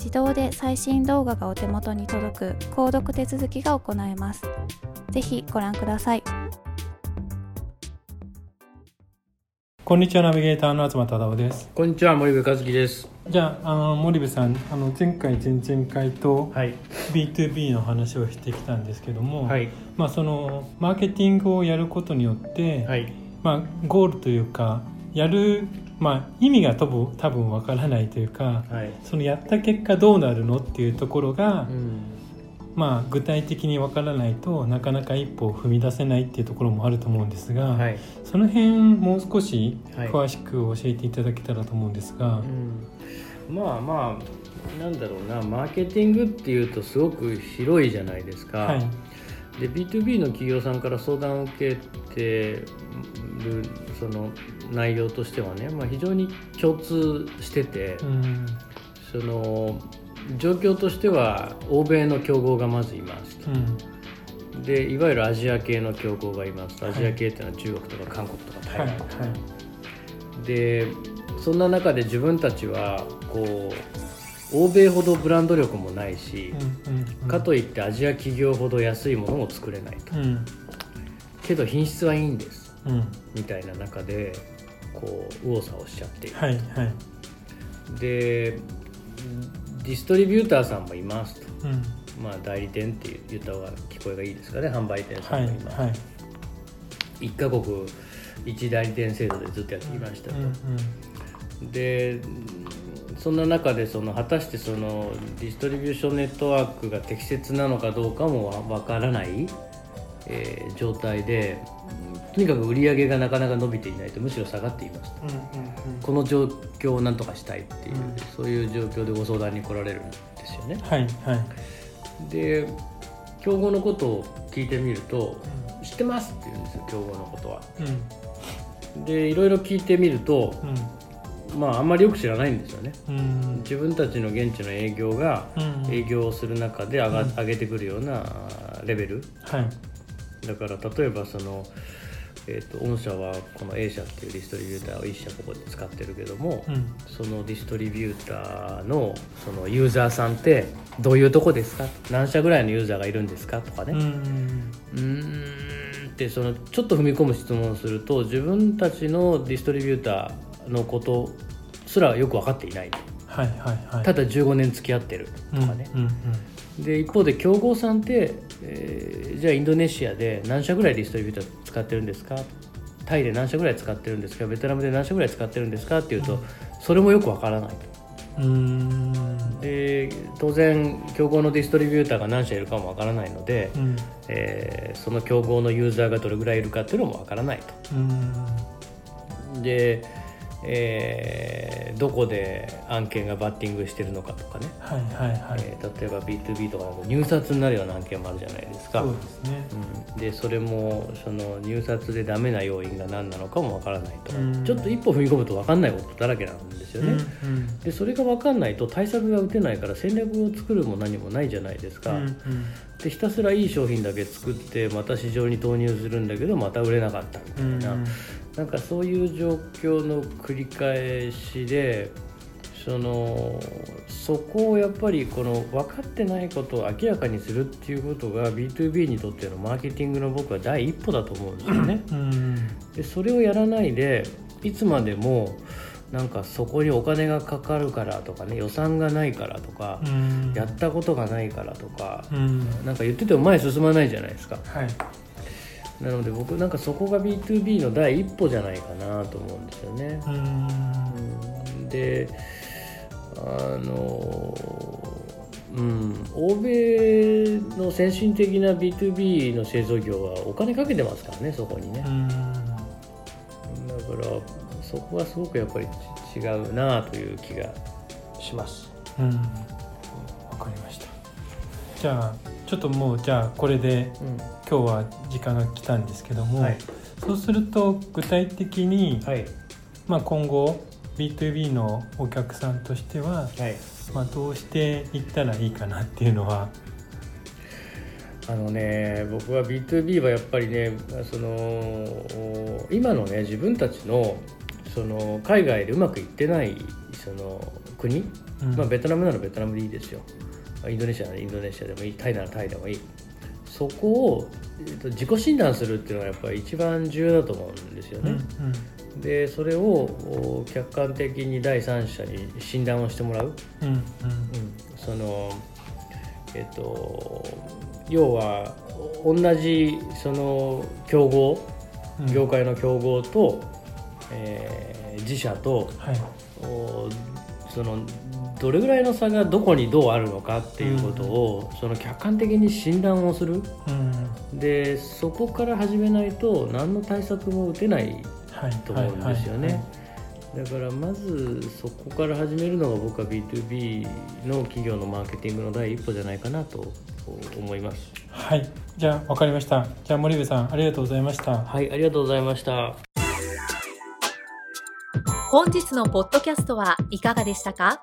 自動で最新動画がお手元に届く購読手続きが行えます。ぜひご覧ください。こんにちはナビゲーターの東忠夫です。こんにちは森部和樹です。じゃああの森部さんあの前回前々回と B2B の話をしてきたんですけども、はい、まあそのマーケティングをやることによって、はい、まあゴールというかやるまあ、意味が多分多分わからないというか、はい、そのやった結果どうなるのっていうところが、うん、まあ、具体的にわからないとなかなか一歩を踏み出せないっていうところもあると思うんですが、はい、その辺もう少し詳しく教えていただけたらと思うんですが。はいうん、まあまあなんだろうなマーケティングっていうとすごく広いじゃないですか。はいで B2B の企業さんから相談を受けてるその内容としてはね、まあ、非常に共通してて、うん、その状況としては欧米の競合がまずいますと、うん、でいわゆるアジア系の競合がいます。アジア系っていうのは中国とか韓国とか台湾、はい。はい、でそんな中で自分たちはこう欧米ほどブランド力もないし、かといってアジア企業ほど安いものも作れないと、うん、けど品質はいいんです、うん、みたいな中でこう右往左往しちゃっている、はいはい、でディストリビューターさんもいますと、うん、まあ、代理店って言った方が聞こえがいいですかね。販売店さんもいます、はいはい、1カ国1代理店制度でずっとやってきましたと、でそんな中でその果たしてそのディストリビューションネットワークが適切なのかどうかもわからない、えー、状態でとにかく売り上げがなかなか伸びていないとむしろ下がっていますと、うんうんうん、この状況をなんとかしたいっていう、うん、そういう状況でご相談に来られるんですよね。はいはい、で競合のことを聞いてみると「知ってます」って言うんですよ競合のことは。うん、でいろいろ聞いてみると、まああんまりよく知らないんですよね、うん、自分たちの現地の営業が営業をする中で上が、上げてくるようなレベル、はい、だから例えばそのえーと、御社はこの A 社っていうディストリビューターを1社ここで使ってるけども、うん、そのディストリビューターのそのユーザーさんってどういうとこですか？何社ぐらいのユーザーがいるんですか？とかね。うんってそのちょっと踏み込む質問をすると自分たちのディストリビューターのことすらよく分かっていない、はいはいはい、ただ15年付き合ってるとかね、うんうんうん、で一方で競合さんってえー、じゃあインドネシアで何社ぐらいディストリビューター使ってるんですか？タイで何社ぐらい使ってるんですか？ベトナムで何社ぐらい使ってるんですか？っていうと、それもよくわからないと。で当然競合のディストリビューターが何社いるかもわからないので、うん、えー、その競合のユーザーがどれぐらいいるかっていうのもわからないと。でえー、どこで案件がバッティングしてるのかとかね、はいはいはい。えー、例えば B2B とかだと入札になるような案件もあるじゃないですか。そうですね、うん、でそれもその入札でダメな要因が何なのかもわからないと、ちょっと一歩踏み込むと分かんないことだらけなんですよね、うんうん、でそれが分かんないと対策が打てないから戦略を作るも何もないじゃないですか、うんうん、でひたすらいい商品だけ作ってまた市場に投入するんだけどまた売れなかったみたいな、うんなんかそういう状況の繰り返しでそのそこをやっぱりこの分かってないことを明らかにするっていうことが B2B にとってのマーケティングの僕は第一歩だと思うんですよね。でそれをやらないでいつまでもなんかそこにお金がかかるからとかね予算がないからとか、やったことがないからとか、うなんか言ってても前進まないじゃないですか。はいなので僕なんかそこが B2B の第一歩じゃないかなと思うんですよね。うんであのうん欧米の先進的な B2B の製造業はお金かけてますからねそこにね。だからそこはすごくやっぱり違うなという気がします。うん、わかりました。じゃあちょっともうじゃあこれで、うん。今日は時間が来たんですけども、はい、そうすると具体的に、はい、まあ、今後 B2B のお客さんとしては、はい、まあ、どうしていったらいいかなっていうのは。あのね僕は B2B はやっぱりねその今のね自分たちのその海外でうまくいってないその国、うん、まあ、ベトナムならベトナムでいいですよインドネシアならインドネシアでもいいタイならタイでもいい。そこを自己診断するっていうのがやっぱり一番重要だと思うんですよね。うんうん、でそれを客観的に第三者に診断をしてもらう。うんうん。うん、そのえっと要は同じその競合、業界の競合と、えー、自社と、はい、そのどれぐらいの差がどこにどうあるのかっていうことを、その客観的に診断をする、うん、でそこから始めないと何の対策も打てないと思うんですよね。だからまずそこから始めるのが僕は B2B の企業のマーケティングの第一歩じゃないかなと思います。はい、じゃあ分かりました。じゃあ森部さんありがとうございました。はい、ありがとうございました。本日のポッドキャストはいかがでしたか？